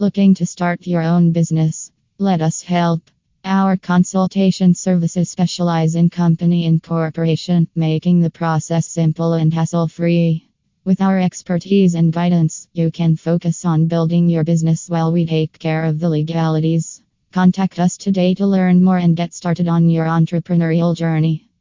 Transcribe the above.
Looking to start your own business? Let us help. Our consultation services specialize in company incorporation, making the process simple and hassle free. With our expertise and guidance, you can focus on building your business while we take care of the legalities. Contact us today to learn more and get started on your entrepreneurial journey.